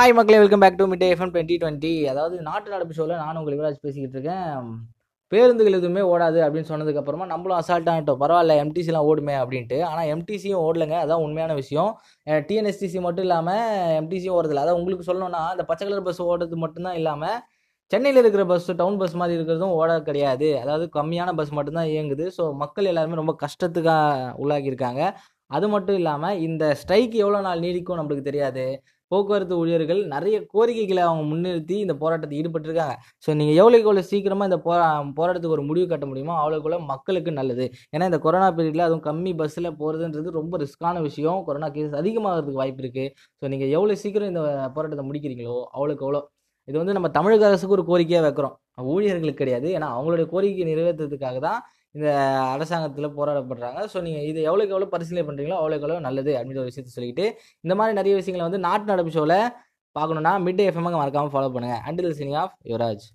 Hi மக்களே welcome back to Mid FM twenty twenty அதாவது நாட்டு நடப்பு ஷோவில் நானும் உங்கள் யுவராஜ் பேசிக்கிட்டு இருக்கேன். பேருந்துகள் எதுவுமே ஓடாது அப்படின்னு சொன்னதுக்கப்புறமா நம்மளும் அசால்ட் ஆகிட்டோம் பரவாயில்ல எம்டிசிலாம் ஓடுமே அப்படின்ட்டு. ஆனால் எம்டிசியும் ஓடலைங்க. அதான் உண்மையான விஷயம். டிஎன்எஸ்டிசி மட்டும் இல்லாமல் எம்டிசியும் ஓடுறதில்ல. அதான் உங்களுக்கு சொல்லணும்னா அந்த பச்சை கலர் பஸ் ஓடுறது மட்டும்தான் இல்லாமல் சென்னையில் இருக்கிற பஸ் டவுன் பஸ் மாதிரி இருக்கிறதும் ஓட கிடையாது. அதாவது கம்மியான பஸ் மட்டும்தான் இயங்குது. ஸோ மக்கள் எல்லாருமே ரொம்ப கஷ்டத்துக்காக உள்ளாகியிருக்காங்க. அது மட்டும் இல்லாமல் இந்த ஸ்ட்ரைக் எவ்வளோ நாள் நீடிக்கும் நம்மளுக்கு தெரியாது. போக்குவரத்து ஊழியர்கள் நிறைய கோரிக்கைகளை அவங்க முன்னிறுத்தி இந்த போராட்டத்தை ஈடுபட்டிருக்காங்க. ஸோ நீங்கள் எவ்வளோக்கு எவ்வளோ சீக்கிரமாக இந்த போராட்டத்துக்கு ஒரு முடிவு கட்ட முடியுமோ அவ்வளோக்குள்ள மக்களுக்கு நல்லது. ஏன்னா இந்த கொரோனா பீரியடில் அதுவும் கம்மி பஸ்ஸில் போகிறதுன்றது ரொம்ப ரிஸ்க்கான விஷயம். கொரோனா கேஸ் அதிகமாகிறதுக்கு வாய்ப்பு இருக்குது ஸோ நீங்கள் எவ்வளோ சீக்கிரம் இந்த போராட்டத்தை முடிக்கிறீங்களோ அவ்வளோக்கு அவ்வளோ இது வந்து நம்ம தமிழக அரசுக்கு ஒரு கோரிக்கையாக வைக்கிறோம். ஊழியர்களுக்கு கிடையாது. ஏன்னா அவங்களுடைய கோரிக்கையை நிறைவேற்றுறதுக்காக தான் இந்த அரசாங்கத்தில் போராடப்படுறாங்க. ஸோ நீங்கள் இது எவ்வளோக்கு எவ்வளோ பரிசீலனை பண்ணுறீங்களோ அவ்வளோக்கு எவ்வளோ நல்லது அப்படின்ற ஒரு விஷயத்தை சொல்லிட்டு இந்த மாதிரி நிறைய விஷயங்களை வந்து நாட்டு நடப்பு ஷோவில் பார்க்கணுன்னா மிட் எஃப்எம் மறக்காமல் ஃபாலோ பண்ணுங்கள் அண்டில் சினி ஆஃப் யுவராஜ்